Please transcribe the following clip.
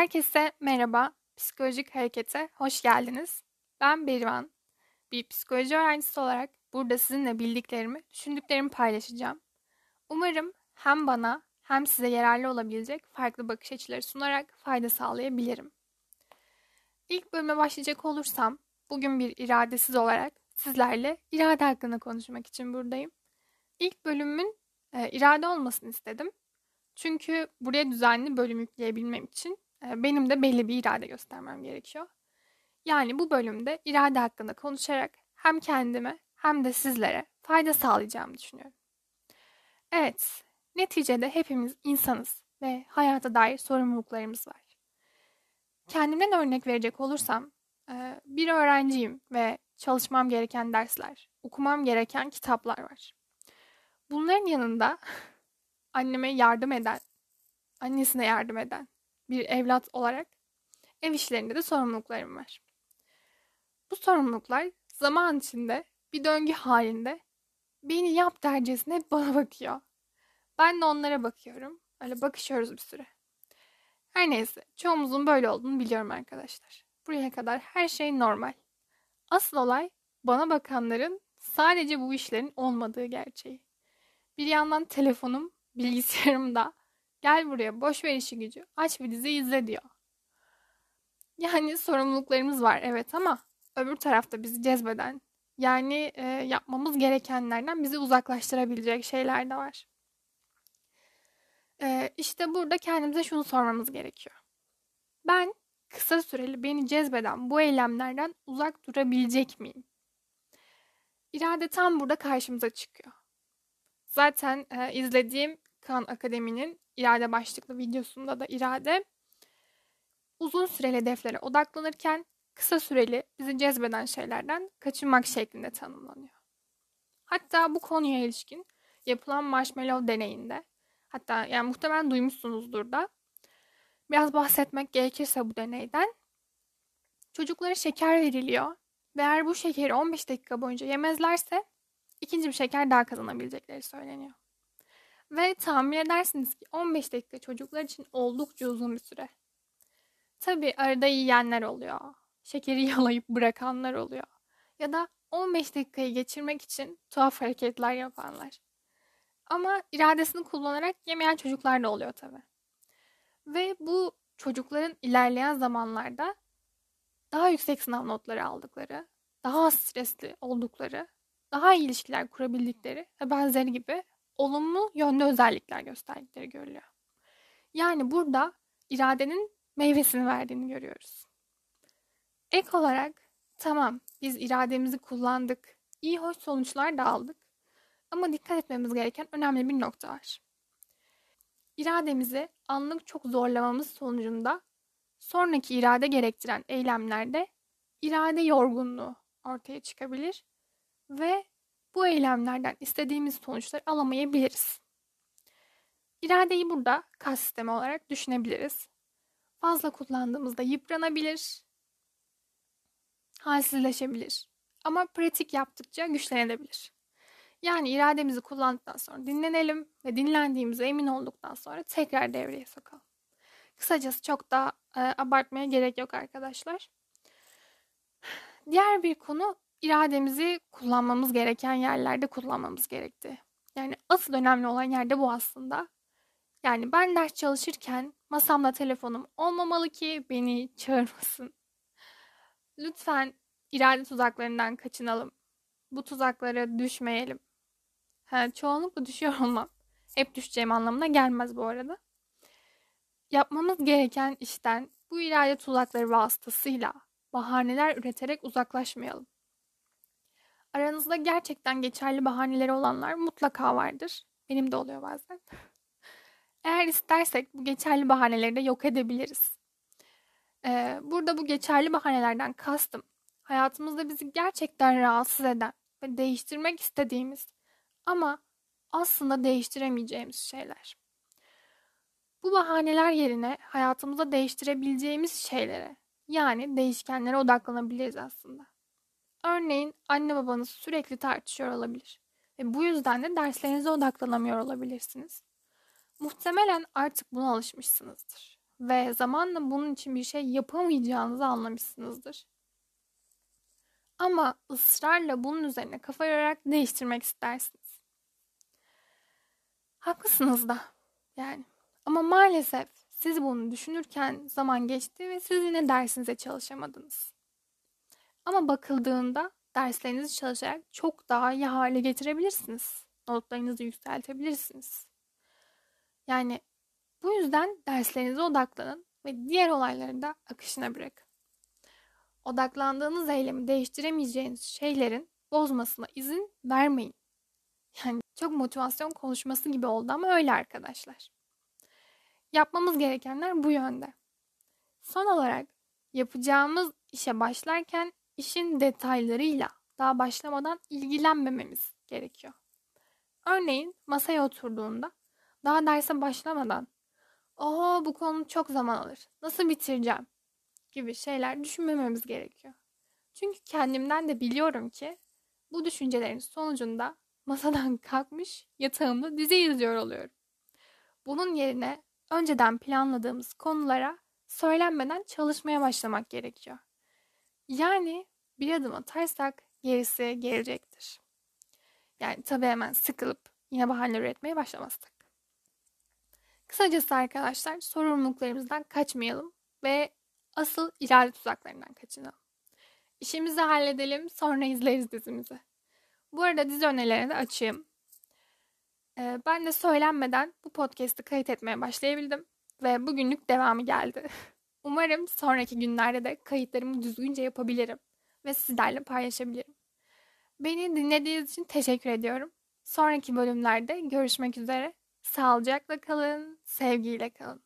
Herkese merhaba. Psikolojik Hareket'e hoş geldiniz. Ben Berivan. Bir psikoloji öğrencisi olarak burada sizinle bildiklerimi, düşündüklerimi paylaşacağım. Umarım hem bana hem size yararlı olabilecek farklı bakış açıları sunarak fayda sağlayabilirim. İlk bölüme başlayacak olursam, bugün bir iradesiz olarak sizlerle irade hakkında konuşmak için buradayım. İlk bölümün e, irade olmasını istedim. Çünkü buraya düzenli bölüm yükleyebilmem için benim de belli bir irade göstermem gerekiyor. Yani bu bölümde irade hakkında konuşarak hem kendime hem de sizlere fayda sağlayacağımı düşünüyorum. Evet, neticede hepimiz insanız ve hayata dair sorumluluklarımız var. Kendimden örnek verecek olursam, e, bir öğrenciyim ve çalışmam gereken dersler, okumam gereken kitaplar var. Bunların yanında anneme yardım eden, annesine yardım eden bir evlat olarak ev işlerinde de sorumluluklarım var. Bu sorumluluklar zaman içinde bir döngü halinde beni yap dercesine hep bana bakıyor. Ben de onlara bakıyorum. Öyle bakışıyoruz bir süre. Her neyse çoğumuzun böyle olduğunu biliyorum arkadaşlar. Buraya kadar her şey normal. Asıl olay bana bakanların sadece bu işlerin olmadığı gerçeği. Bir yandan telefonum, bilgisayarımda gel buraya boş ver işi gücü aç bir dizi izle diyor. Yani sorumluluklarımız var evet ama öbür tarafta bizi cezbeden yani e, yapmamız gerekenlerden bizi uzaklaştırabilecek şeyler de var. E, işte burada kendimize şunu sormamız gerekiyor. Ben kısa süreli beni cezbeden bu eylemlerden uzak durabilecek miyim? İrade tam burada karşımıza çıkıyor. Zaten e, izlediğim Kan Akademi'nin irade başlıklı videosunda da irade uzun süreli hedeflere odaklanırken kısa süreli bizi cezbeden şeylerden kaçınmak şeklinde tanımlanıyor. Hatta bu konuya ilişkin yapılan marshmallow deneyinde hatta yani muhtemelen duymuşsunuzdur da biraz bahsetmek gerekirse bu deneyden çocuklara şeker veriliyor ve eğer bu şekeri 15 dakika boyunca yemezlerse ikinci bir şeker daha kazanabilecekleri söyleniyor. Ve tahmin edersiniz ki 15 dakika çocuklar için oldukça uzun bir süre. Tabi arada yiyenler oluyor. Şekeri yalayıp bırakanlar oluyor. Ya da 15 dakikayı geçirmek için tuhaf hareketler yapanlar. Ama iradesini kullanarak yemeyen çocuklar da oluyor tabi. Ve bu çocukların ilerleyen zamanlarda daha yüksek sınav notları aldıkları, daha stresli oldukları, daha iyi ilişkiler kurabildikleri ve benzeri gibi olumlu yönde özellikler gösterdikleri görülüyor. Yani burada iradenin meyvesini verdiğini görüyoruz. Ek olarak tamam biz irademizi kullandık, iyi hoş sonuçlar da aldık ama dikkat etmemiz gereken önemli bir nokta var. İrademizi anlık çok zorlamamız sonucunda sonraki irade gerektiren eylemlerde irade yorgunluğu ortaya çıkabilir ve bu eylemlerden istediğimiz sonuçları alamayabiliriz. İradeyi burada kas sistemi olarak düşünebiliriz. Fazla kullandığımızda yıpranabilir, halsizleşebilir. Ama pratik yaptıkça güçlenebilir. Yani irademizi kullandıktan sonra dinlenelim ve dinlendiğimize emin olduktan sonra tekrar devreye sokalım. Kısacası çok da e, abartmaya gerek yok arkadaşlar. Diğer bir konu irademizi kullanmamız gereken yerlerde kullanmamız gerekti. Yani asıl önemli olan yerde bu aslında. Yani ben ders çalışırken masamda telefonum olmamalı ki beni çağırmasın. Lütfen irade tuzaklarından kaçınalım. Bu tuzaklara düşmeyelim. Ha, çoğunlukla düşüyor olmam. Hep düşeceğim anlamına gelmez bu arada. Yapmamız gereken işten bu irade tuzakları vasıtasıyla bahaneler üreterek uzaklaşmayalım. Aranızda gerçekten geçerli bahaneleri olanlar mutlaka vardır. Benim de oluyor bazen. Eğer istersek bu geçerli bahaneleri de yok edebiliriz. Ee, burada bu geçerli bahanelerden kastım hayatımızda bizi gerçekten rahatsız eden ve değiştirmek istediğimiz ama aslında değiştiremeyeceğimiz şeyler. Bu bahaneler yerine hayatımızda değiştirebileceğimiz şeylere yani değişkenlere odaklanabiliriz aslında. Örneğin anne babanız sürekli tartışıyor olabilir ve bu yüzden de derslerinize odaklanamıyor olabilirsiniz. Muhtemelen artık buna alışmışsınızdır ve zamanla bunun için bir şey yapamayacağınızı anlamışsınızdır. Ama ısrarla bunun üzerine kafa yorarak değiştirmek istersiniz. Haklısınız da yani. Ama maalesef siz bunu düşünürken zaman geçti ve siz yine dersinize çalışamadınız. Ama bakıldığında derslerinizi çalışarak çok daha iyi hale getirebilirsiniz. Notlarınızı yükseltebilirsiniz. Yani bu yüzden derslerinize odaklanın ve diğer olayları da akışına bırakın. Odaklandığınız eylemi değiştiremeyeceğiniz şeylerin bozmasına izin vermeyin. Yani çok motivasyon konuşması gibi oldu ama öyle arkadaşlar. Yapmamız gerekenler bu yönde. Son olarak yapacağımız işe başlarken işin detaylarıyla daha başlamadan ilgilenmememiz gerekiyor. Örneğin masaya oturduğunda daha derse başlamadan "Oho bu konu çok zaman alır. Nasıl bitireceğim?" gibi şeyler düşünmememiz gerekiyor. Çünkü kendimden de biliyorum ki bu düşüncelerin sonucunda masadan kalkmış yatağımda dizi izliyor oluyorum. Bunun yerine önceden planladığımız konulara söylenmeden çalışmaya başlamak gerekiyor. Yani bir adım atarsak gerisi gelecektir. Yani tabii hemen sıkılıp yine bahaneler üretmeye başlamazsak. Kısacası arkadaşlar sorumluluklarımızdan kaçmayalım ve asıl irade tuzaklarından kaçınalım. İşimizi halledelim sonra izleriz dizimizi. Bu arada dizi önerilerine de açayım. Ee, ben de söylenmeden bu podcast'i kayıt etmeye başlayabildim ve bugünlük devamı geldi. Umarım sonraki günlerde de kayıtlarımı düzgünce yapabilirim ve sizlerle paylaşabilirim. Beni dinlediğiniz için teşekkür ediyorum. Sonraki bölümlerde görüşmek üzere. Sağlıcakla kalın, sevgiyle kalın.